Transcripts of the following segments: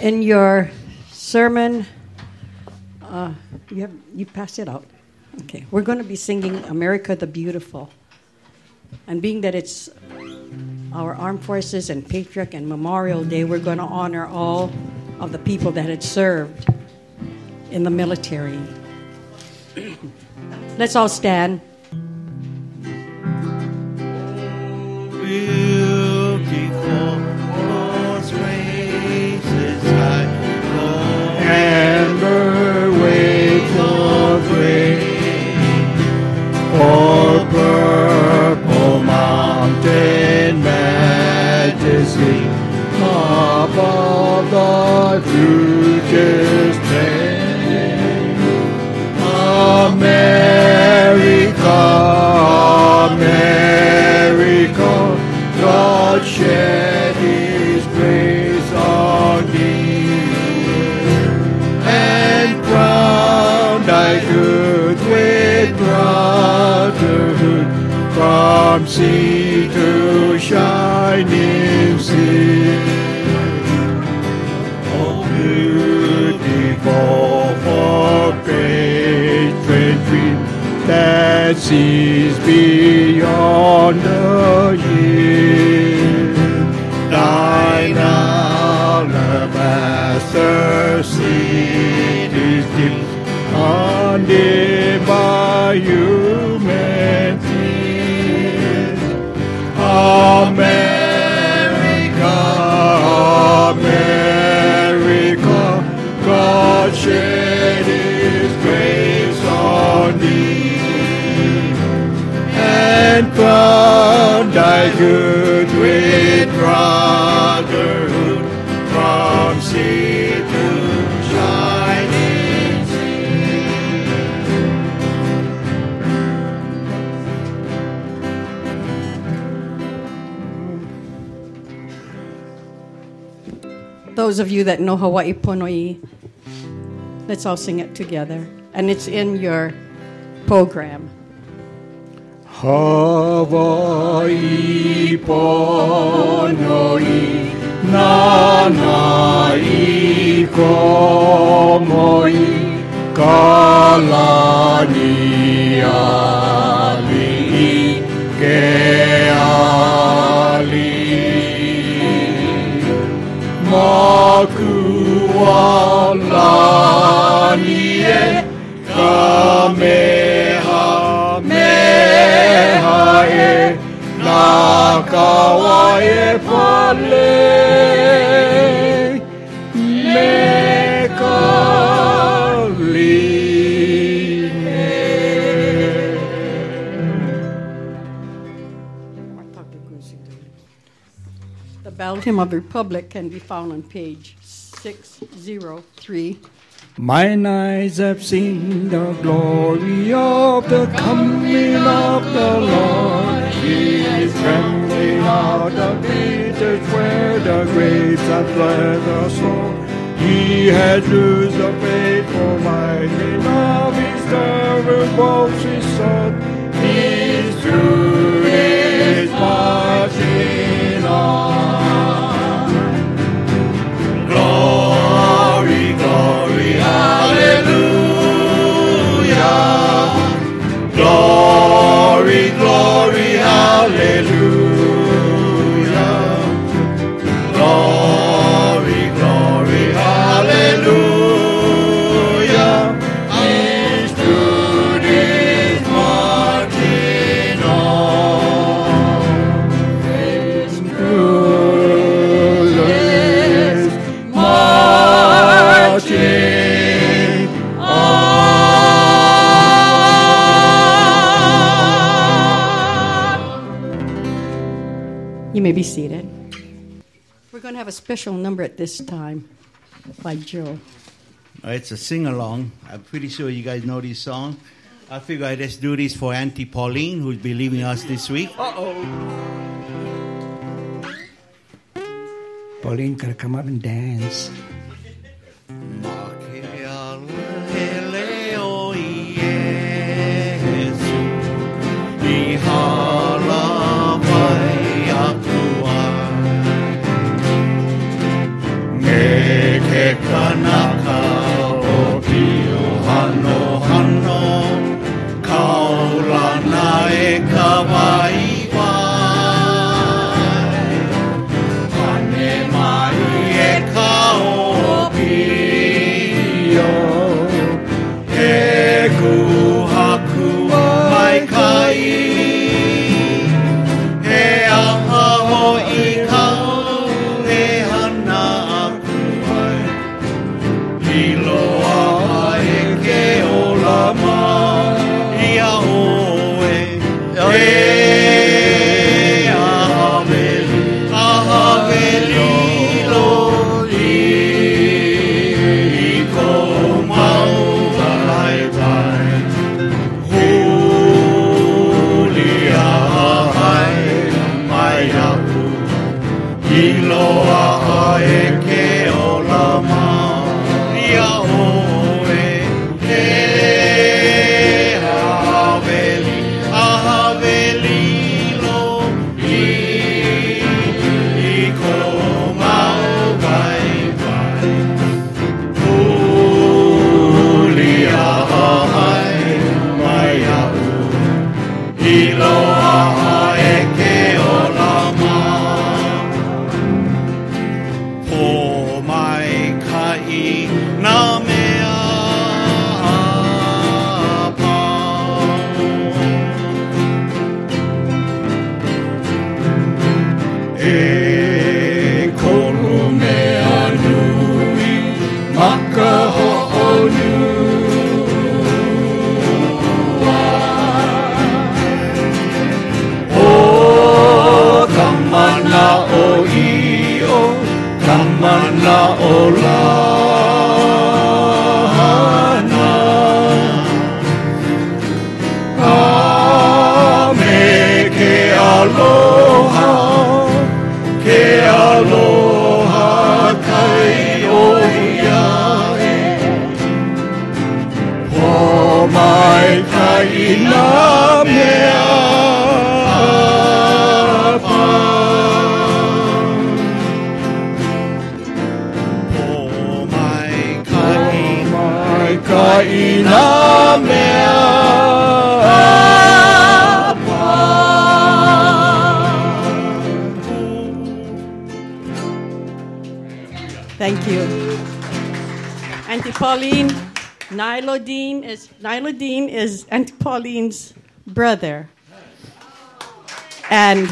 in your sermon, uh, you have you passed it out. Okay, we're going to be singing "America the Beautiful," and being that it's our armed forces and Patriot and Memorial Day, we're going to honor all of the people that had served in the military. Let's all stand. Beautiful, Amber from sea to shining sea. Oh, beautiful for patron dream that sees beyond the year. Thine alabaster cities dim, undimmed good with brotherhood from sea to shining sea. Those of you that know Hawaii Pono'i, let's all sing it together. And it's in your program. Hawaii ponoi nanai komoi kalani ali ke ali. Makualani e kamehameha e nakawa e pale The Battle Hymn of Republic can be found on page 603. Mine eyes have seen the glory of the coming of the Lord. Out the piters where the graves have fled the sword. He has loosed the faithful mighty of his terrible his son. His truth is marching be seated. We're going to have a special number at this time by Joe. Uh, It's a sing along. I'm pretty sure you guys know this song. I figure I just do this for Auntie Pauline, who's be leaving us this week. Pauline, gotta come up and dance. Make brother. And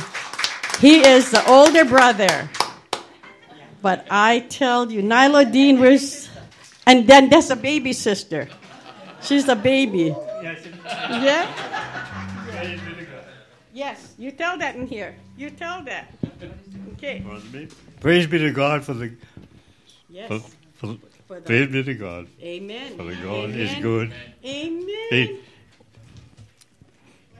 he is the older brother. But I tell you, Nilodine was and then there's a baby sister. She's a baby. Yeah? Yes, you tell that in here. You tell that. Okay. Praise be to God for the Yes. for, for, For the- praise be to God Amen. for the God is good. Amen. He,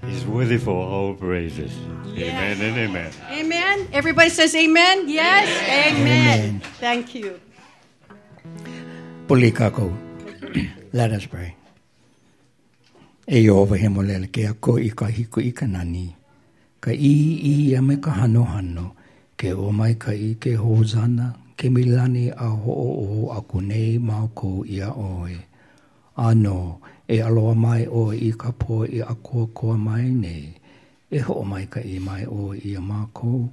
he's worthy for all praises. Yes. Amen and amen. Amen. Everybody says amen. Yes. Amen. Thank you. Puli kako. Let us pray. E over he molele ke a ko i ka hiku i ka nani. Ka i i a me ka hano hano. Ke o mai ka i ke hozana. Ke milani a ho o o a kunei mau ko i a oe. Ano, e aloa mai o i ka po i a kua kua mai nei. E ho mai ka i mai o i a mākou,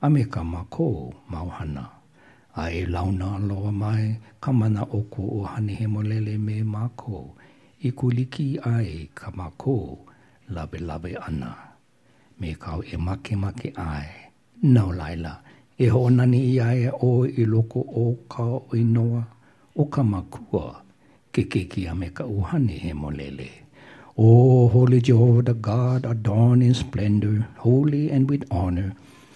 A me ka mako mauhana. a e launa aloa mai ka mana o ku o hane he molele me mako i kuliki ai ka mākou labe labe ana me kau e make make ai no laila e ho nani i ai o i loko o ka o inoa o ka makua ke me ka uhane he molele O holy Jehovah, the God, adorned in splendor, holy and with honor,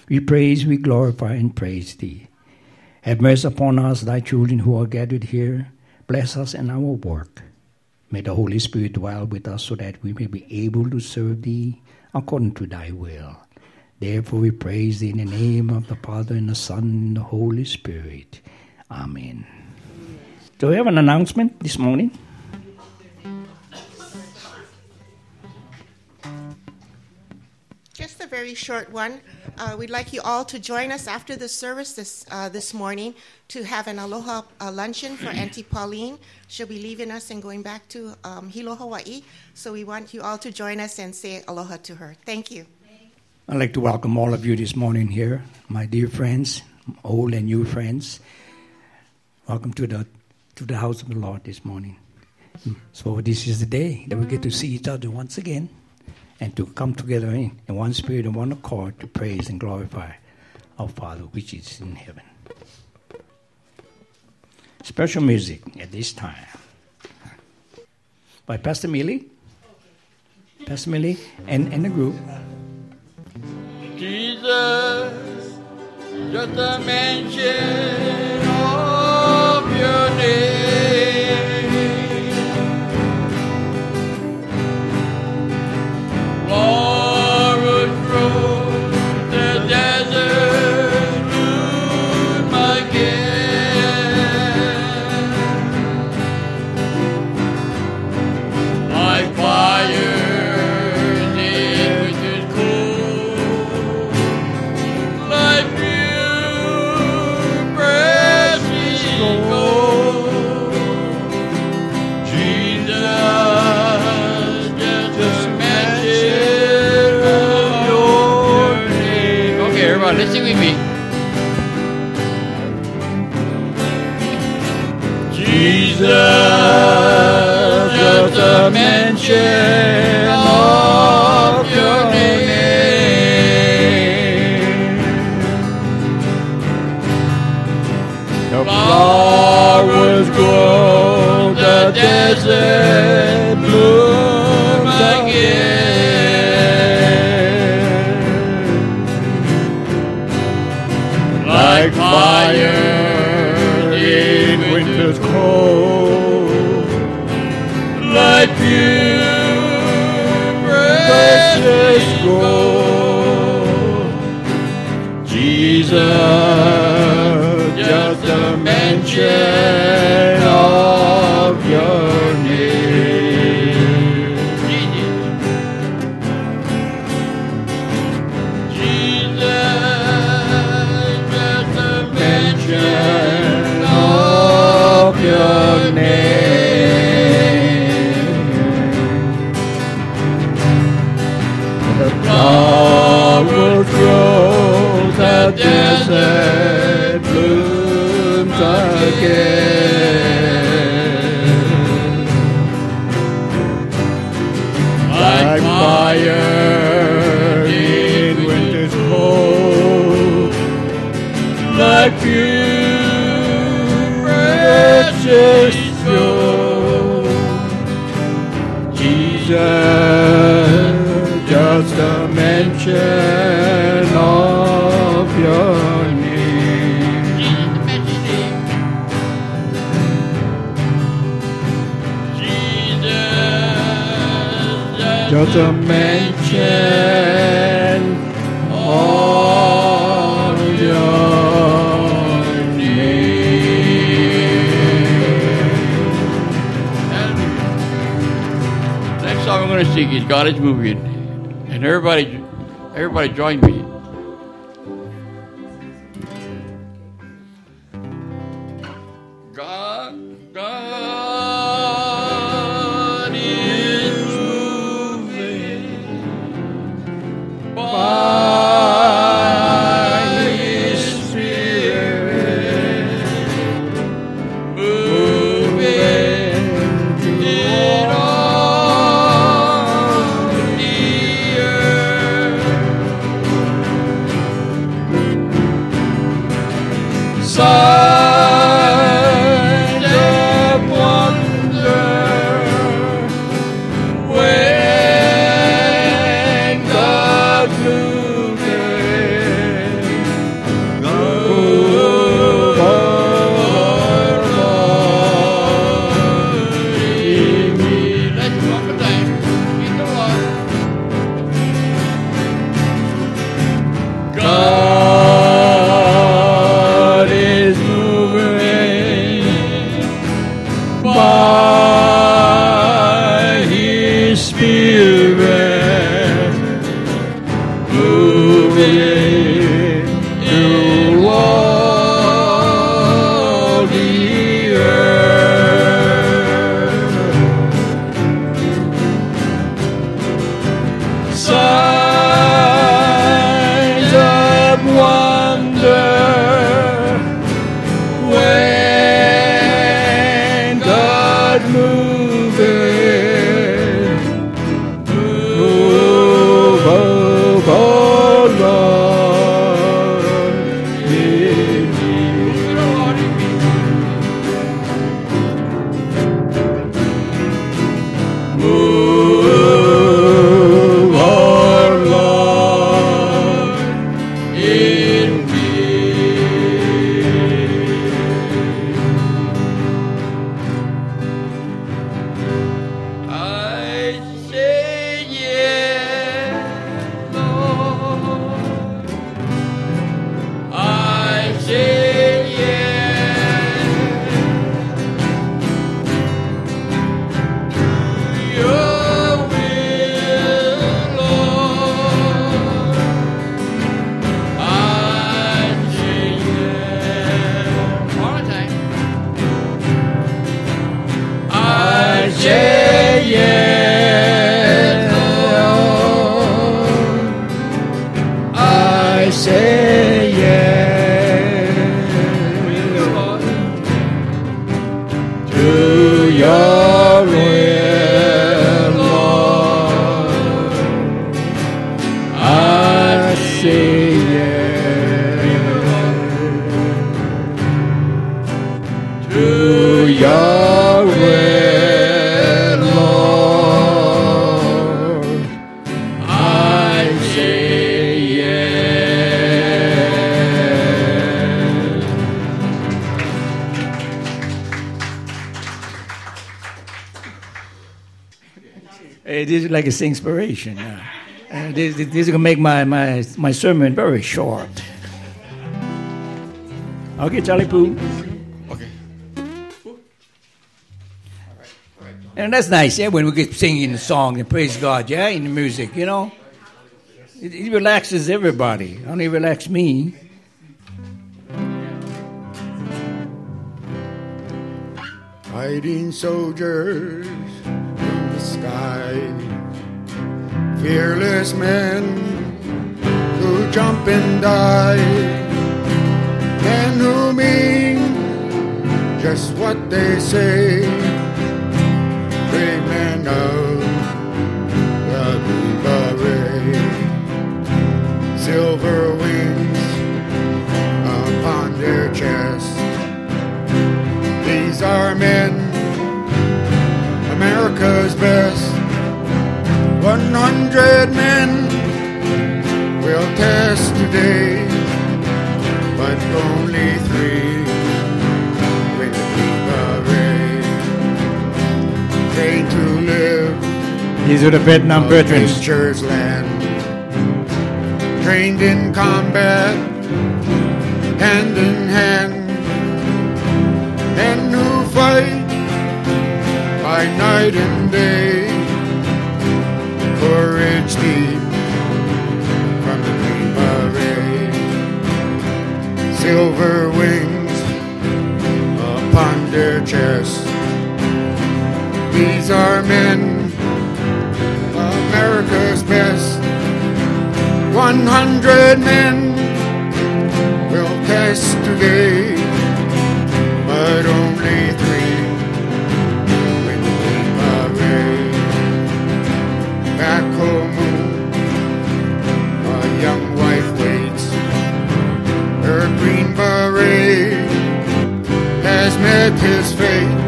we praise, we glorify, and praise thee. Have mercy upon us, thy children who are gathered here. Bless us in our work. May the Holy Spirit dwell with us so that we may be able to serve thee according to thy will. Therefore, we praise thee in the name of the Father, and the Son, and the Holy Spirit. Amen. Do we have an announcement this morning? Just a very short one. Uh, we'd like you all to join us after the service this, uh, this morning to have an aloha uh, luncheon for Auntie Pauline. She'll be leaving us and going back to um, Hilo, Hawaii. So we want you all to join us and say aloha to her. Thank you. I'd like to welcome all of you this morning here, my dear friends, old and new friends. Welcome to the to the house of the Lord this morning. Hmm. So this is the day that we get to see each other once again and to come together in, in one spirit and one accord to praise and glorify our Father which is in heaven. Special music at this time by Pastor Millie. Pastor Millie and, and the group. Jesus, just a mention your name. Bloom again. Like fire in winter's cold, like pure precious gold. Jesus, just a mention desert blooms again. Just a mention of your name. Next song I'm going to sing is God is Moving. And everybody, everybody join me. This is like a inspiration. Yeah. Uh, this, this is gonna make my, my, my sermon very short. Okay, Charlie Poo. Okay. And that's nice, yeah, when we get singing the song and praise God, yeah, in the music, you know. It, it relaxes everybody. Only relax me. Fighting soldiers in the sky, fearless men who jump and die, men who mean just what they say, brave men of the Green Beret, silver wings upon their chests. These are men, America's best. 100 men will test today, but only three will keep to live These are the Vietnam veterans. nature's land. Trained in combat, hand in hand. Men who fight by night and day. Deep from the Green Beret. Silver wings upon their chests. These are men America's best. 100 men will test today, his fate.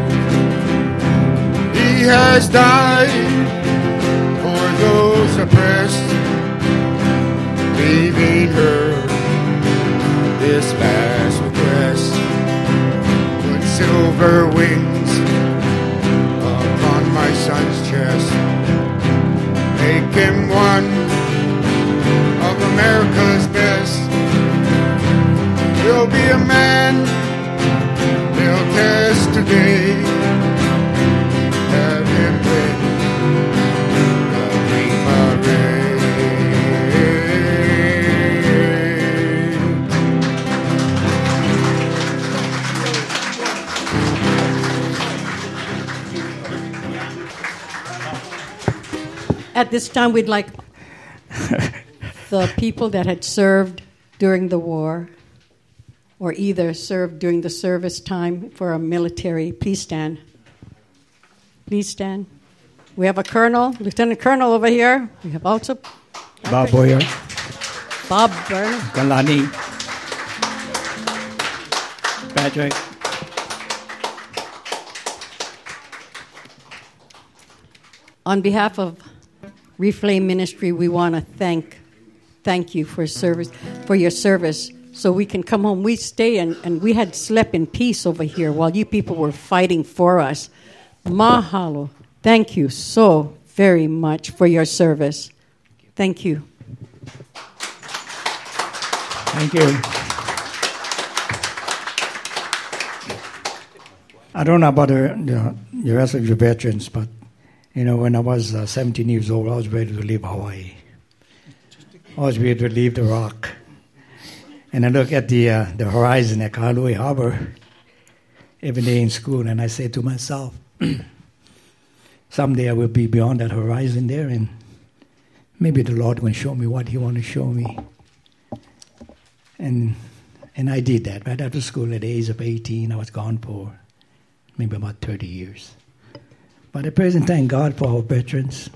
He has died for those oppressed, leaving her this last request. Put silver wings upon my son's chest. Make him one of America's best. He'll be a man they'll test today. Have him win the At this time, we'd like the people that had served during the war or either served during the service time for a military, please stand. Please stand. We have a colonel, lieutenant colonel over here. We have also Bob Boyer, Bob Burnham. Kalani, Patrick. On behalf of Reflame Ministry, we want to thank thank you for service for your service so we can come home. We stay and, and we had slept in peace over here while you people were fighting for us. Mahalo. Thank you so very much for your service. Thank you. Thank you. I don't know about the, the, the rest of your veterans, but you know, when I was uh, 17 years old, I was ready to leave Hawaii. I was ready to leave the rock. And I look at the, uh, the horizon at Kahului Harbor every day in school, and I say to myself, someday I will be beyond that horizon there, and maybe the Lord will show me what He want to show me. And and I did that right after school at the age of 18. I was gone for maybe about 30 years. But I praise and thank God for our veterans.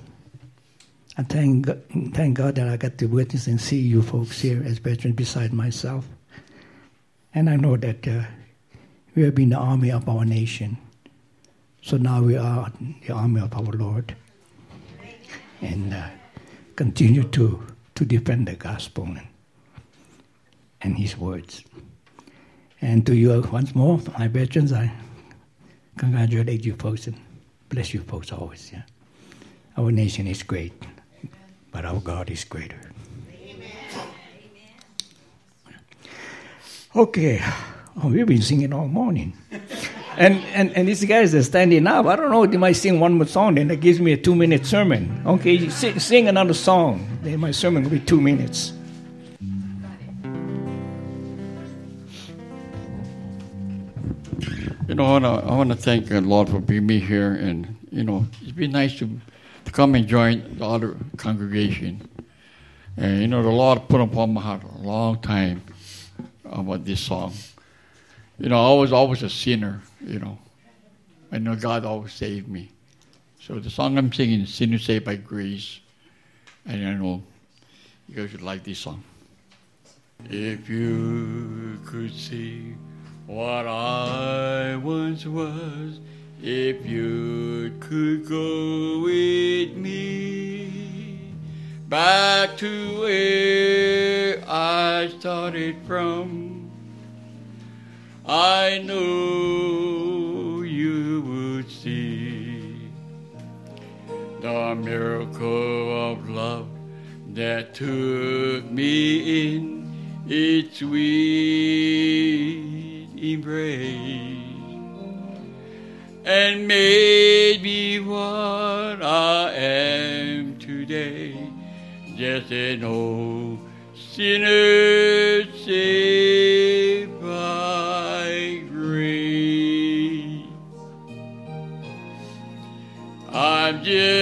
I thank thank God that I got to witness and see you folks here as veterans beside myself. And I know that uh, we have been the army of our nation. So now we are the army of our Lord. And uh, continue to, to defend the gospel and, and his words. And to you once more, my veterans, I congratulate you folks and bless you folks always. Yeah, our nation is great, but our God is greater. Amen. Okay, oh, we've been singing all morning. And, and, and these guys are standing up. I don't know, they might sing one more song, then that gives me a two minute sermon. Okay, sing, sing another song, then my sermon will be two minutes. You know, I want to thank the Lord for bringing me here, and you know, it's been nice to, to come and join the other congregation. And you know, the Lord put upon my heart a long time about this song. You know, I was always a sinner. You know, I know God always saved me. So the song I'm singing is "Sinner Saved by Grace," and I know you guys would like this song. If you could see what I once was, if you could go with me back to where I started from, I know you would see the miracle of love that took me in its sweet embrace and made me what I am today. Just an old sinner saved by grace. I'm just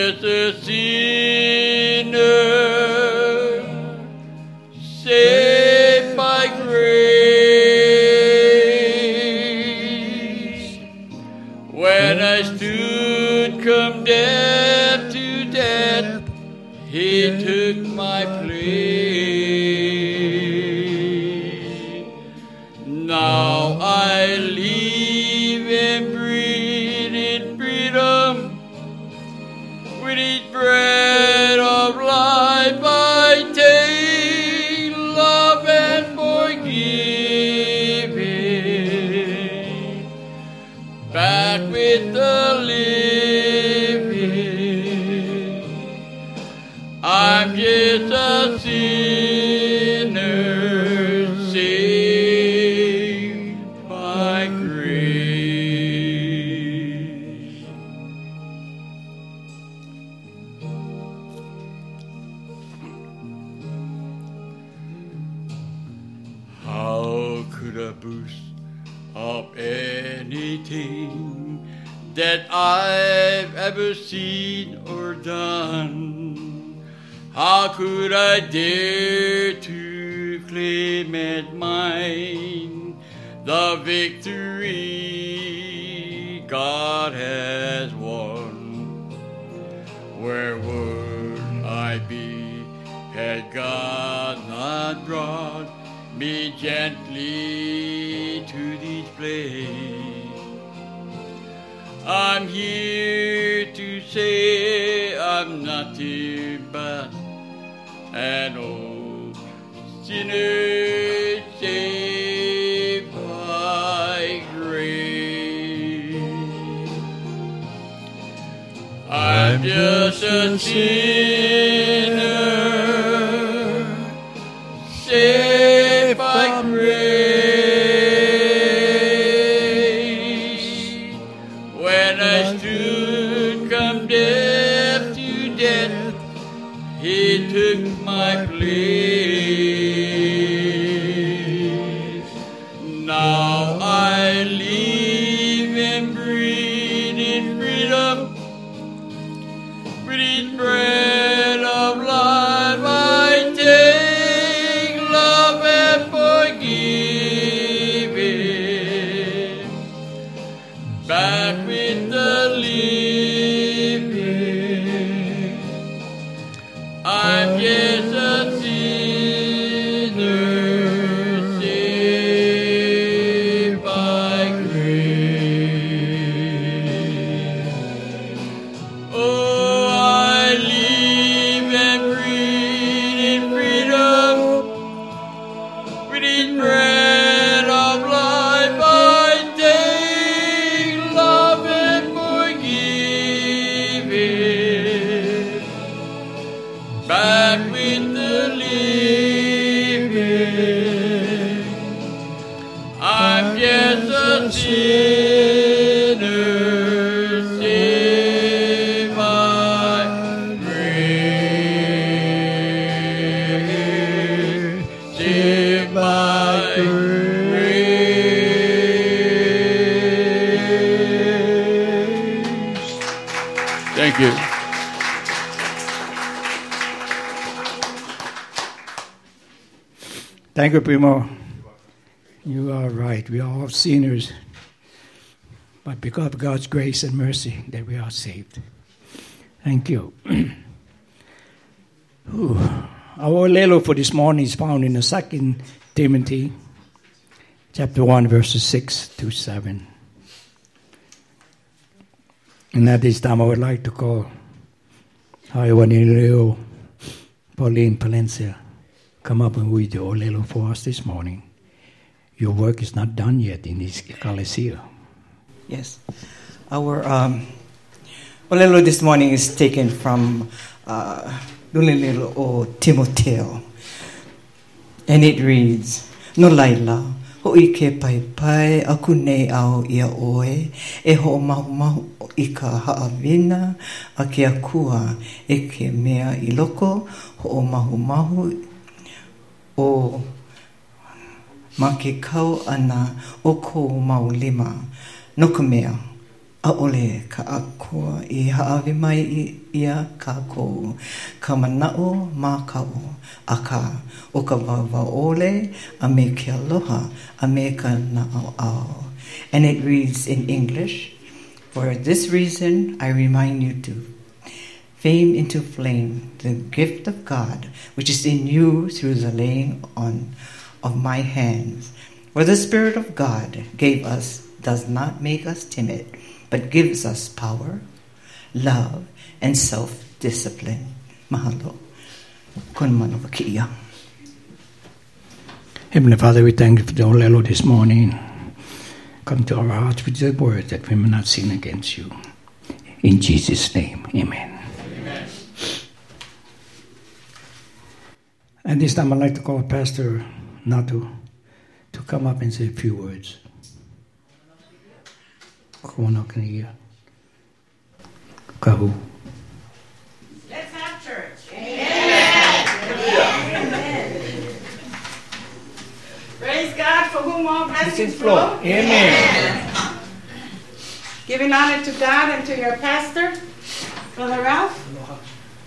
seen or done. How could I dare to claim it mine the victory God has won? Where would I be had God not brought me gently to this place? I'm here say I'm nothing but an old sinner saved by grace. I'm just a sinner Thank you, Primo. You are right. We are all sinners. But because of God's grace and mercy that we are saved. Thank you. Our lelo for this morning is found in the second Timothy chapter 1 verses 6 to 7. And at this time I would like to call Haiwanileo Pauline Palencia come up and read the Olelo for us this morning. Your work is not done yet in this ecclesia. Yes. Our um, Olelo this morning is taken from uh, o Timoteo. And it reads, No laila, ho ike pai pai aku nei au ia oe, e ho mahu mahu i ka haawina a ke akua e ke mea i loko, ho o mahu mahu o ma ke kau ana o ko mau lima no ka mea a ole ka akua i haawi mai i ia ka kou. Ka manao ma kau a ka o ka wawa ole a me ke aloha a me ka na au au and it reads in English. For this reason I remind you to fame into flame the gift of God which is in you through the laying on of my hands. For the Spirit of God gave us does not make us timid, but gives us power, love, and self-discipline. Mahalo. Kun manovakia. Heavenly Father, we thank you for the Holy Olelo this morning. Come to our hearts with the word that we may not sin against you. In Jesus' name, amen. At this time, I'd like to call Pastor Natu to come up and say a few words. Kono kaniya. Kahu. Let's have church. Amen. Praise God for whom all blessings flow. Amen. Giving honor to God and to your pastor, Brother Ralph.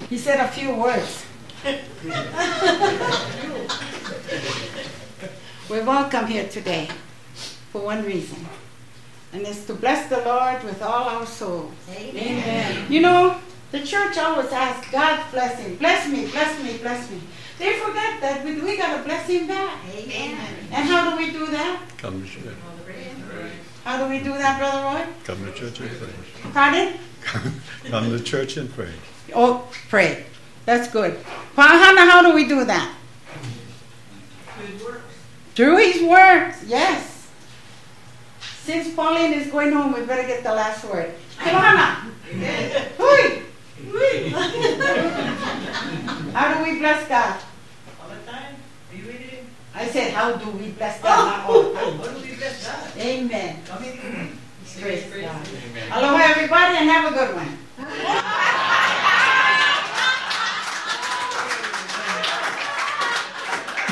He said a few words. We're come here today for one reason, and it's to bless the Lord with all our souls. Amen. You know, the church always asks God's blessing. Bless me, bless me, bless me. They forget that we, we got to bless him back. Amen. And how do we do that? Come to church. How do we do that, Brother Roy? Come to church and pray. Pardon? Come to church and pray. Oh, pray. That's good. Pa Hannah, how do we do that? Through his works, yes. Since Pauline is going home, we better get the last word. Hannah. Hui. Hui. How do we bless God? All the time. Be with him. I said, how do we bless God? Not all the time. How do we bless God? Amen. Come in. Praise God. Aloha, everybody, and have a good one.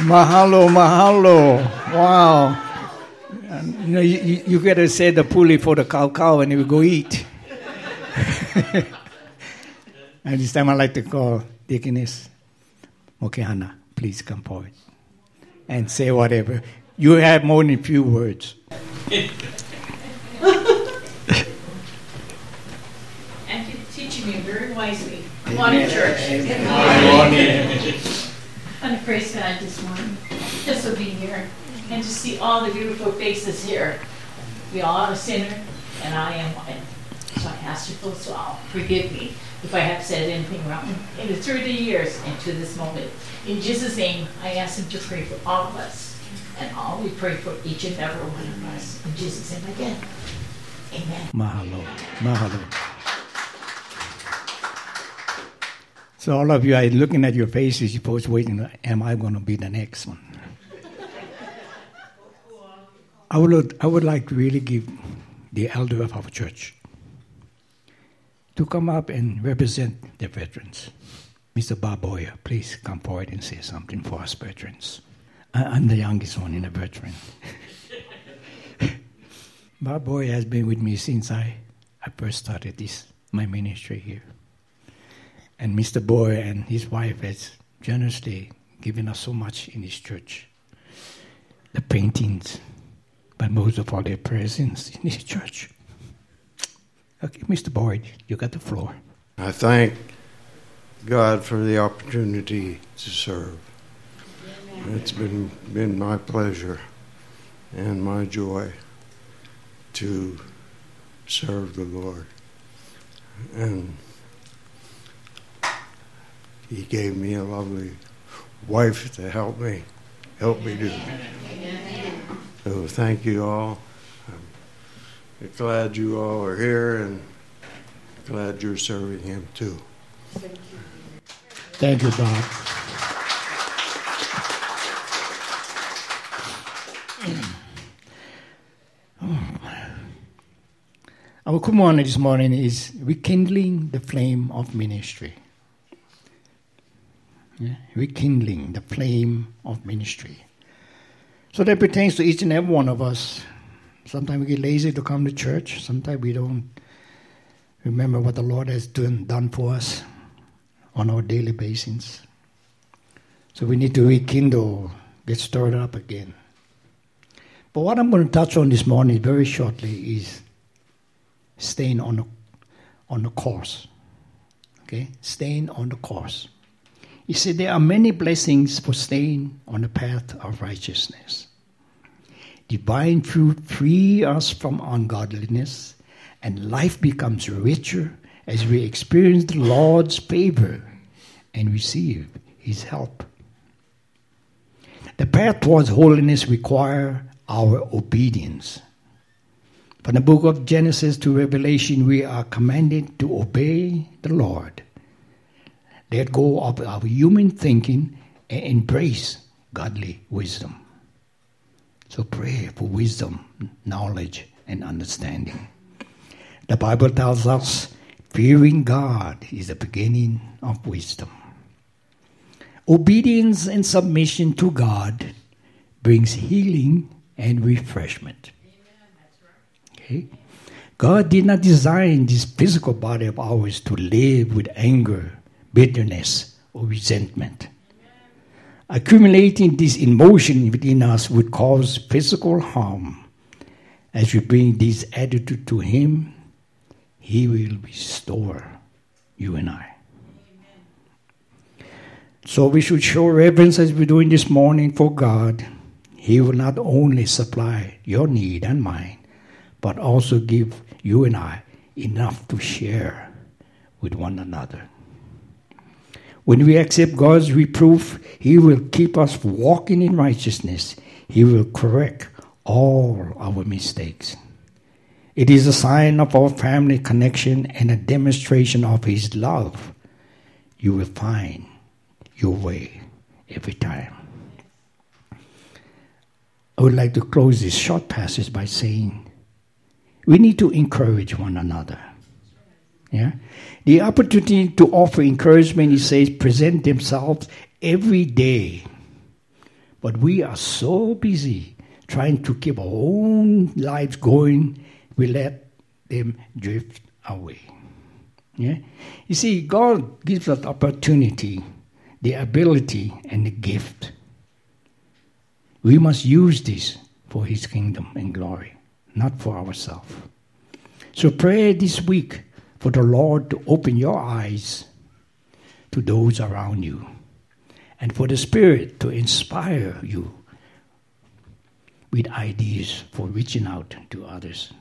Mahalo, mahalo. Wow. And, you know, you, you, you gotta say the pule for the kaukau and you go eat. and this time I like to call Deaconess Mokehana. Please come forward and say whatever. You have more than a few words. and you're teaching me very wisely. Come on to church. And I praise God this morning just to be here and to see all the beautiful faces here. We all are a sinner, and I am one. So I ask you for so all forgive me if I have said anything wrong in the 30 years and to this moment. In Jesus' name, I ask Him to pray for all of us, and all we pray for each and every one of us. In Jesus' name again. Amen. Mahalo. Mahalo. So all of you are looking at your faces, you're both waiting, am I going to be the next one? I would, I would like to really give the elder of our church to come up and represent the veterans. Mr. Bob Boyer, please come forward and say something for us veterans. I- I'm the youngest one in the veteran. Bob Boyer has been with me since I, I first started this my ministry here. And Mr. Boyer and his wife has generously given us so much in his church. The paintings, but most of all their presence in his church. Okay, Mr. Boyd, you got the floor. I thank God for the opportunity to serve. It's been been my pleasure and my joy to serve the Lord. And he gave me a lovely wife to help me help me do. So thank you all. I'm glad you all are here and glad you're serving him too. Thank you, Thank you, Bob. Our kumuhana this morning is rekindling the flame of ministry. Yeah, rekindling the flame of ministry. So that pertains to each and every one of us. Sometimes we get lazy to come to church. Sometimes we don't remember what the Lord has done, done for us on our daily basis. So we need to rekindle, get stirred up again. But what I'm going to touch on this morning very shortly is staying on the, on the course. Okay? Staying on the course. You see, there are many blessings for staying on the path of righteousness. Divine fruit free us from ungodliness, and life becomes richer as we experience the Lord's favor and receive His help. The path towards holiness requires our obedience. From the book of Genesis to Revelation, we are commanded to obey the Lord, let go of our human thinking, and embrace godly wisdom. So pray for wisdom, knowledge, and understanding. The Bible tells us fearing God is the beginning of wisdom. Obedience and submission to God brings healing and refreshment. Okay? God did not design this physical body of ours to live with anger, bitterness, or resentment. Accumulating this emotion within us would cause physical harm. As we bring this attitude to Him, He will restore you and I. So we should show reverence as we're doing this morning for God. He will not only supply your need and mine, but also give you and I enough to share with one another. When we accept God's reproof, He will keep us walking in righteousness. He will correct all our mistakes. It is a sign of our family connection and a demonstration of His love. You will find your way every time. I would like to close this short passage by saying we need to encourage one another. Yeah? The opportunity to offer encouragement, he says, present themselves every day. But we are so busy trying to keep our own lives going, we let them drift away. Yeah? You see, God gives us opportunity, the ability, and the gift. We must use this for His kingdom and glory, not for ourselves. So pray this week for the Lord to open your eyes to those around you and for the Spirit to inspire you with ideas for reaching out to others.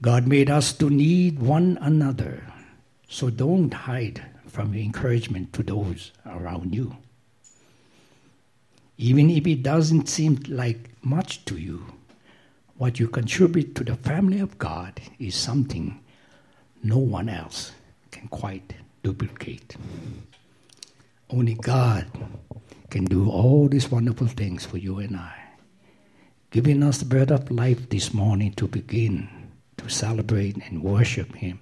God made us to need one another, so don't hide from your encouragement to those around you. Even if it doesn't seem like much to you, what you contribute to the family of God is something no one else can quite duplicate. Only God can do all these wonderful things for you and I. Giving us the breath of life this morning to begin to celebrate and worship Him.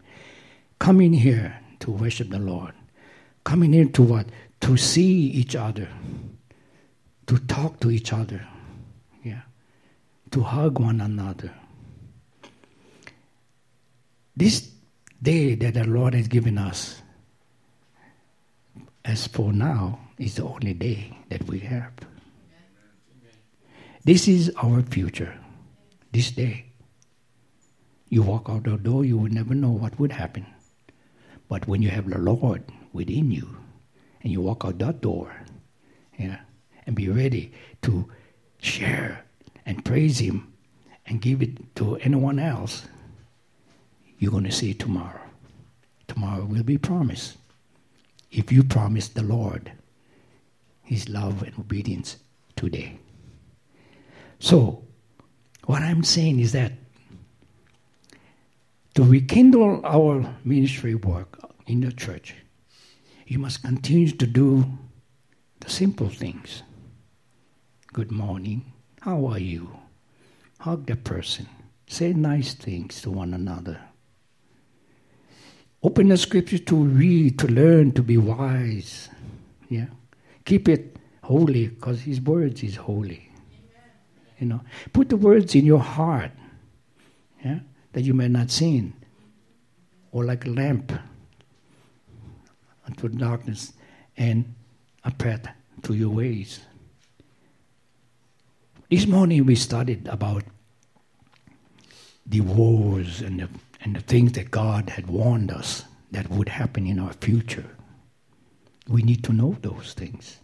Coming here to worship the Lord. Coming here to what? To see each other. To talk to each other. Yeah. To hug one another. This day that the Lord has given us, as for now, is the only day that we have. This is our future, this day. You walk out the door, you will never know what would happen. But when you have the Lord within you, and you walk out that door, yeah, and be ready to share and praise Him and give it to anyone else, you're going to see tomorrow. Tomorrow will be promised. If you promise the Lord His love and obedience today. So, what I'm saying is that to rekindle our ministry work in the church, you must continue to do the simple things. Good morning. How are you? Hug the person. Say nice things to one another. Open the scripture to read, to learn, to be wise. Yeah. Keep it holy because his words is holy. You know. Put the words in your heart. Yeah. That you may not sin. Or like a lamp unto darkness and a path to your ways. This morning we studied about the wars and the, and the things that God had warned us that would happen in our future. We need to know those things.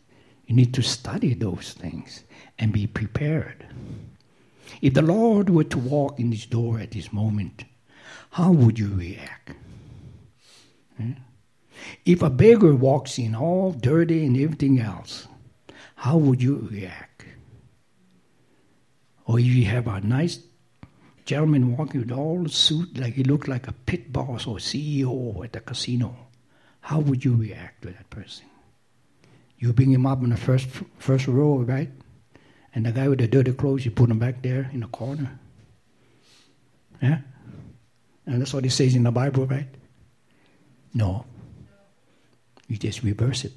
You need to study those things and be prepared. If the Lord were to walk in this door at this moment, how would you react? Hmm? If a beggar walks in all dirty and everything else, how would you react? Or if you have a nice gentleman walking with all the suit, like he looked like a pit boss or CEO at the casino, how would you react to that person? You bring him up in the first first row, right? And the guy with the dirty clothes, you put him back there in the corner. Yeah? And that's what it says in the Bible, right? No. You just reverse it.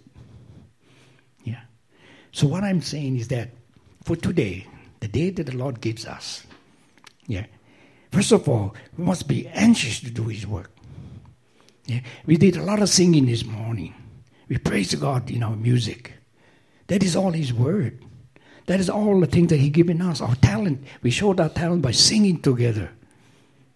Yeah. So what I'm saying is that for today, the day that the Lord gives us, yeah, first of all, we must be anxious to do His work. Yeah. We did a lot of singing this morning. We praise God in our music. That is all His word. That is all the things that He given us. Our talent. We showed our talent by singing together.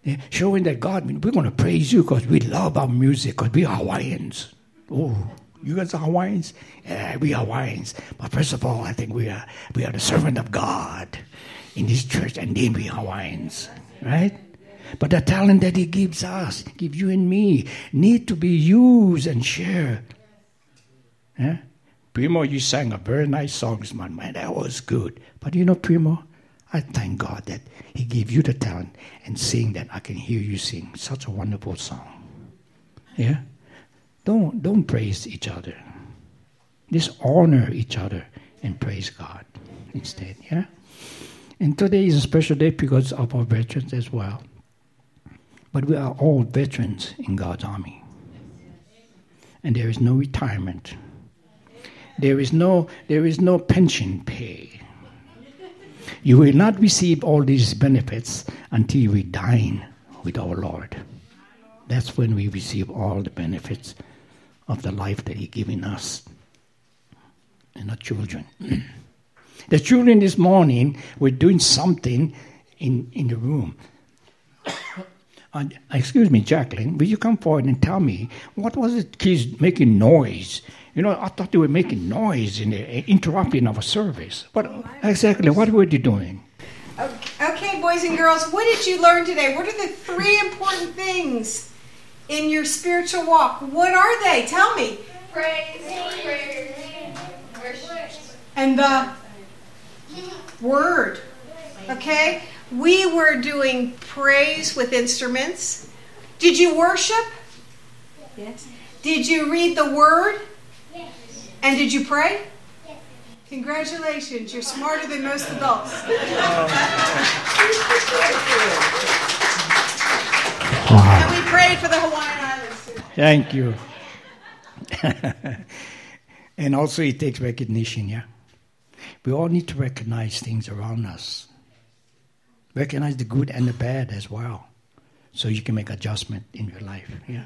Yeah, showing that God, we're going to praise you because we love our music, because we are Hawaiians. Oh, You guys are Hawaiians? Yeah, we are Hawaiians. But first of all, I think we are we are the servant of God in this church, and then we are Hawaiians, right? But the talent that He gives us, give you and me, need to be used and shared. Yeah? Primo, you sang a very nice song, man. Man, that was good. But you know, Primo, I thank God that He gave you the talent and sing that I can hear you sing such a wonderful song. Yeah? Don't don't praise each other. Just honor each other and praise God instead. Yeah? And today is a special day because of our veterans as well. But we are all veterans in God's army. And there is no retirement. There is no there is no pension pay. You will not receive all these benefits until we dine with our Lord. That's when we receive all the benefits of the life that He's given us and our children. the children this morning were doing something in, in the room. Uh, excuse me, Jacqueline, will you come forward and tell me what was the kids making noise? You know, I thought they were making noise and interrupting our service. But exactly? What were they doing? Okay, boys and girls, what did you learn today? What are the three important things in your spiritual walk? What are they? Tell me. Praise, prayer, worship. And the word. Okay? We were doing praise with instruments. Did you worship? Yes. Did you read the word? Yes. And did you pray? Yes. Congratulations, you're smarter than most adults. And we prayed for the Hawaiian Islands. too. Thank you. and also, it takes recognition, yeah? We all need to recognize things around us. Recognize the good and the bad as well. So you can make adjustment in your life, yeah?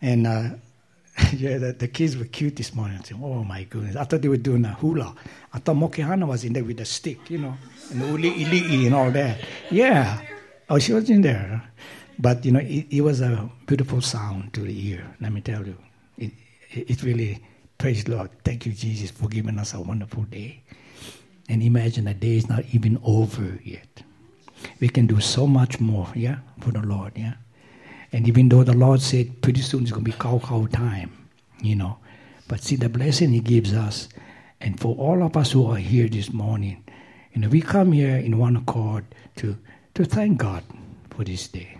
And uh, yeah, the, the kids were cute this morning. Said, oh my goodness. I thought they were doing a hula. I thought Mokehana was in there with a stick, you know, and uli ili'i and all that. Yeah. Oh, she was in there. But, you know, it, it was a beautiful sound to the ear, let me tell you. It, it, it really, praise the Lord. Thank you, Jesus, for giving us a wonderful day. And imagine the day is not even over yet. We can do so much more, yeah, for the Lord, yeah. And even though the Lord said pretty soon it's going to be kaukau time, you know. But see the blessing He gives us. And for all of us who are here this morning, you know, we come here in one accord to, to thank God for this day.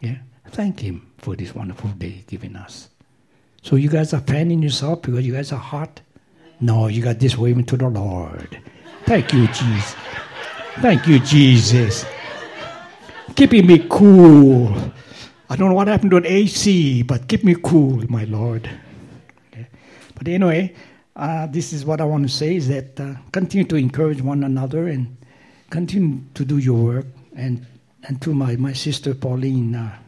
Yeah? Thank Him for this wonderful day given us. So you guys are fanning yourself because you guys are hot? No, you got this waving to the Lord. Thank you, Jesus. Thank you, Jesus. Keeping me cool. I don't know what happened to an AC, but keep me cool, my Lord. Okay. But anyway, uh, this is what I want to say: is that uh, continue to encourage one another and continue to do your work. And and to my my sister Pauline, uh,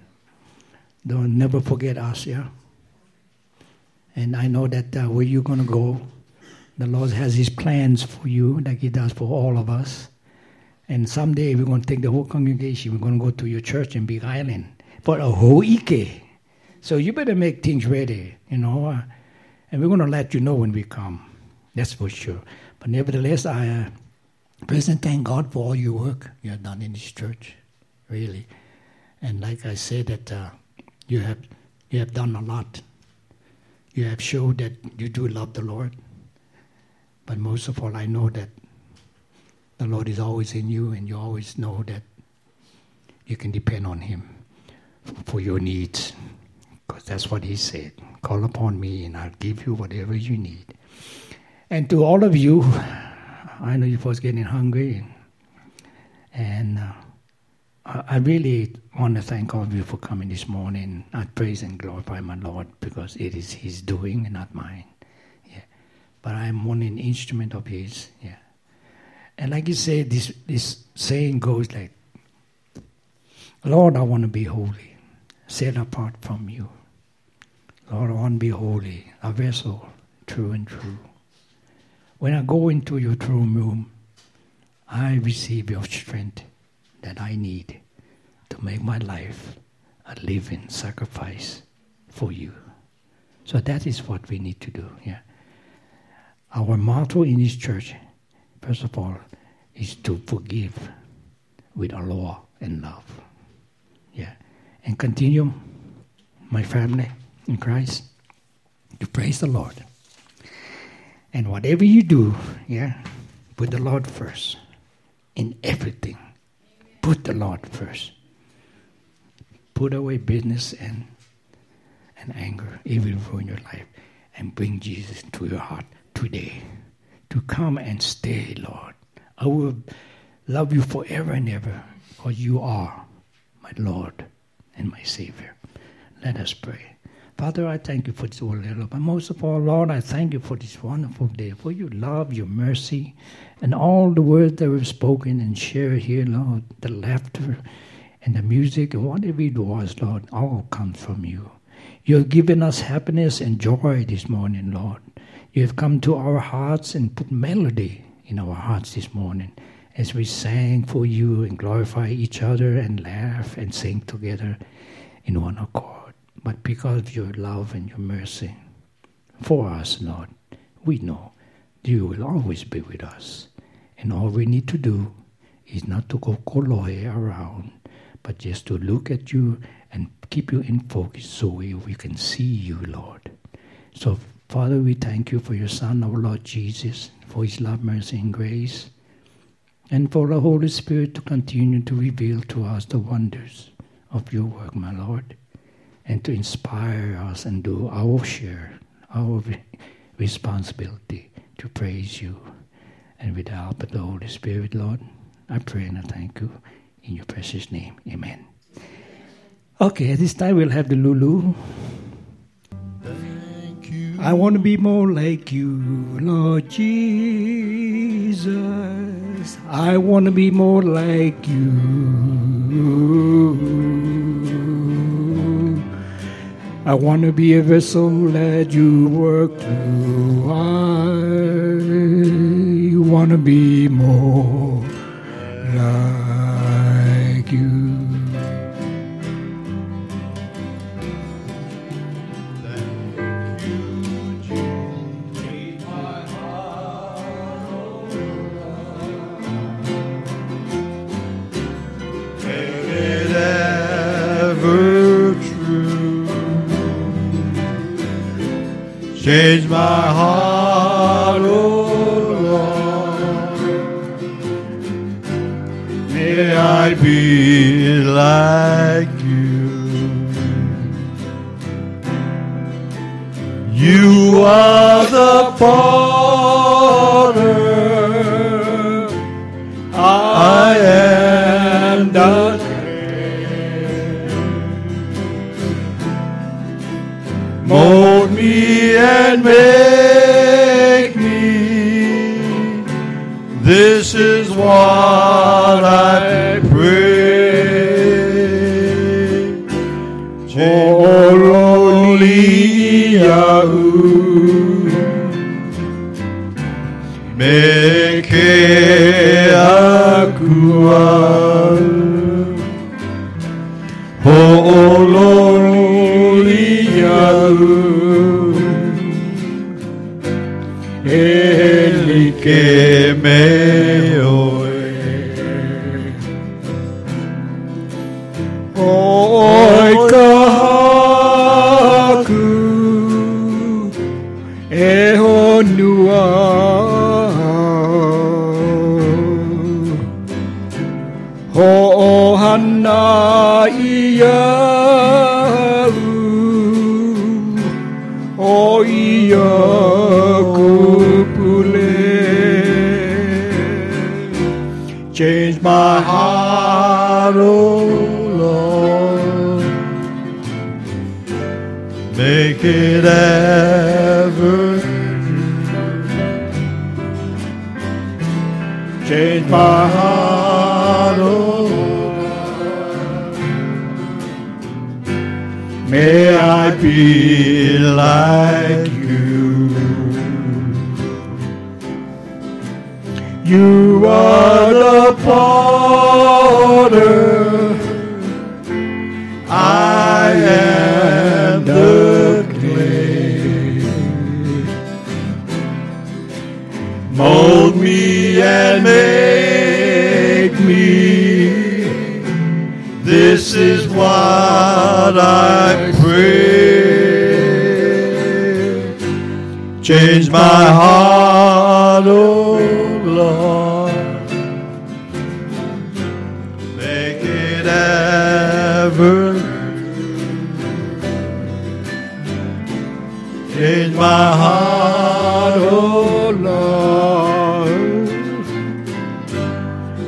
don't never forget us, yeah. And I know that uh, where you're gonna go, the Lord has His plans for you, like He does for all of us. And someday we're going to take the whole congregation. We're going to go to your church in Big Island for a hoike. So you better make things ready, you know. Uh, and we're going to let you know when we come. That's for sure. But nevertheless, I uh, praise and thank God for all your work you have done in this church, really. And like I said, that uh, you have you have done a lot. You have showed that you do love the Lord. But most of all, I know that the Lord is always in you, and you always know that you can depend on Him for your needs. Because that's what He said. Call upon me, and I'll give you whatever you need. And to all of you, I know you folks getting hungry, and uh, I, really want to thank all of you for coming this morning. I praise and glorify my Lord because it is His doing and not mine. Yeah, but I am one an instrument of His. Yeah. And like you say, this, this saying goes like, Lord, I want to be holy, set apart from you. Lord, I want to be holy, a vessel, true and true. When I go into your throne room, I receive your strength that I need to make my life a living sacrifice for you. So that is what we need to do. Yeah. Our motto in this church, first of all, is to forgive with aloha and love. Yeah. And continue, my family in Christ, to praise the Lord. And whatever you do, yeah, put the Lord first in everything. Put the Lord first. Put away business and and anger, evil in your life, and bring Jesus to your heart today. To come and stay, Lord. I will love you forever and ever, because you are my Lord and my Savior. Let us pray. Father, I thank you for this little, but most of all, Lord, I thank you for this wonderful day, for your love, your mercy, and all the words that we've spoken and shared here, Lord, the laughter and the music and whatever it was, Lord, all comes from you. You have given us happiness and joy this morning, Lord. You have come to our hearts and put melody in our hearts this morning as we sang for you and glorify each other and laugh and sing together in one accord. But because of your love and your mercy for us, Lord, we know you will always be with us. And all we need to do is not to go kolohe around, but just to look at you and keep you in focus so we, we can see you, Lord. So, Father, we thank you for your Son, our Lord Jesus, for his love, mercy, and grace, and for the Holy Spirit to continue to reveal to us the wonders of your work, my Lord, and to inspire us and do our share, our responsibility to praise you. And with the help of the Holy Spirit, Lord, I pray and I thank you in your precious name. Amen. Okay, at this time we'll have the Lulu. I want to be more like you, Lord Jesus. I want to be more like you. I want to be a vessel that you work through. I want to be more like you. Change my heart, oh Lord. May I be like you. You are the potter. I am the Mold me and make me. This is what I pray. Oh, lowly Yahoo. Make akual. Elike oh Lord. Make it ever. Change my heart, oh Lord.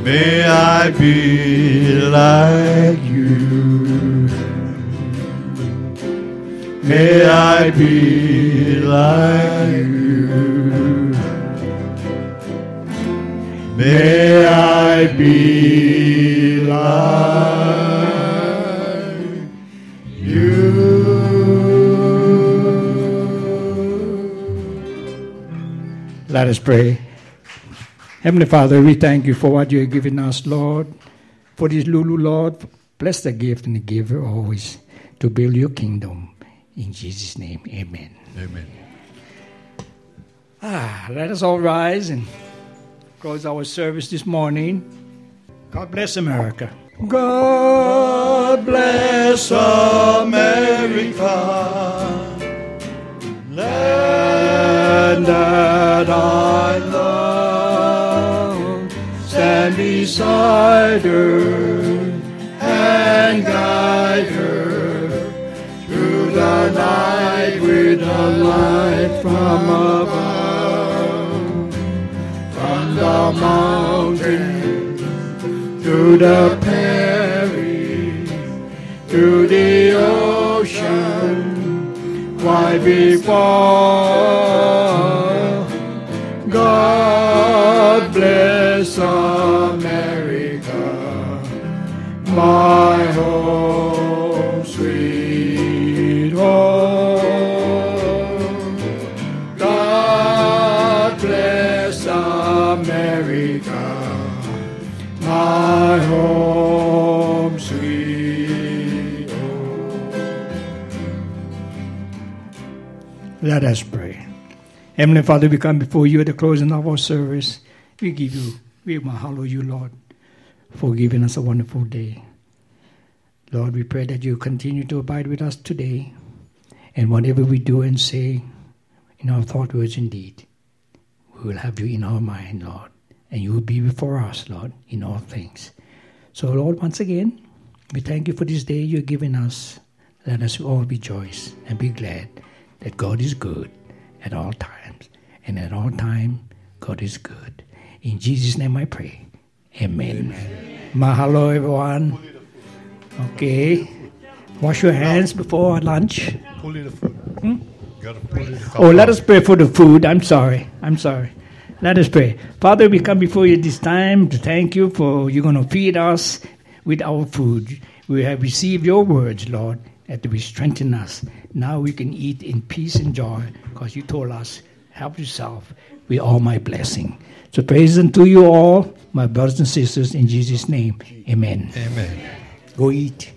May I be like you. May I be like May I be like you. Let us pray. Heavenly Father, we thank you for what you have given us, Lord. For this Lulu, Lord, bless the gift and the giver always to build your kingdom. In Jesus' name, amen. Amen. Ah, let us all rise and close our service this morning. God bless America. God bless America, land that I love. Stand beside her and guide her through the night with a light from above, the mountain to the prairie, to the ocean, wide before. God bless America, Let us pray. Heavenly Father, we come before you at the closing of our service. We give you, we mahalo you, Lord, for giving us a wonderful day. Lord, we pray that you continue to abide with us today. And whatever we do and say in our thought, words, and deed, we will have you in our mind, Lord. And you will be before us, Lord, in all things. So, Lord, once again, we thank you for this day you're giving us. Let us all rejoice and be glad that God is good at all times. And at all time, God is good. In Jesus' name I pray. Amen. Mahalo, everyone. Okay. Wash your hands before lunch. Pull the food. Hmm? Gotta pull it the Oh, let us pray for the food. I'm sorry. I'm sorry. Let us pray. Father, we come before you this time to thank you for you're going to feed us with our food. We have received your words, Lord, that will strengthen us. Now we can eat in peace and joy because you told us, help yourself with all my blessing. So praise unto you all, my brothers and sisters, in Jesus' name. Amen. Amen. Go eat.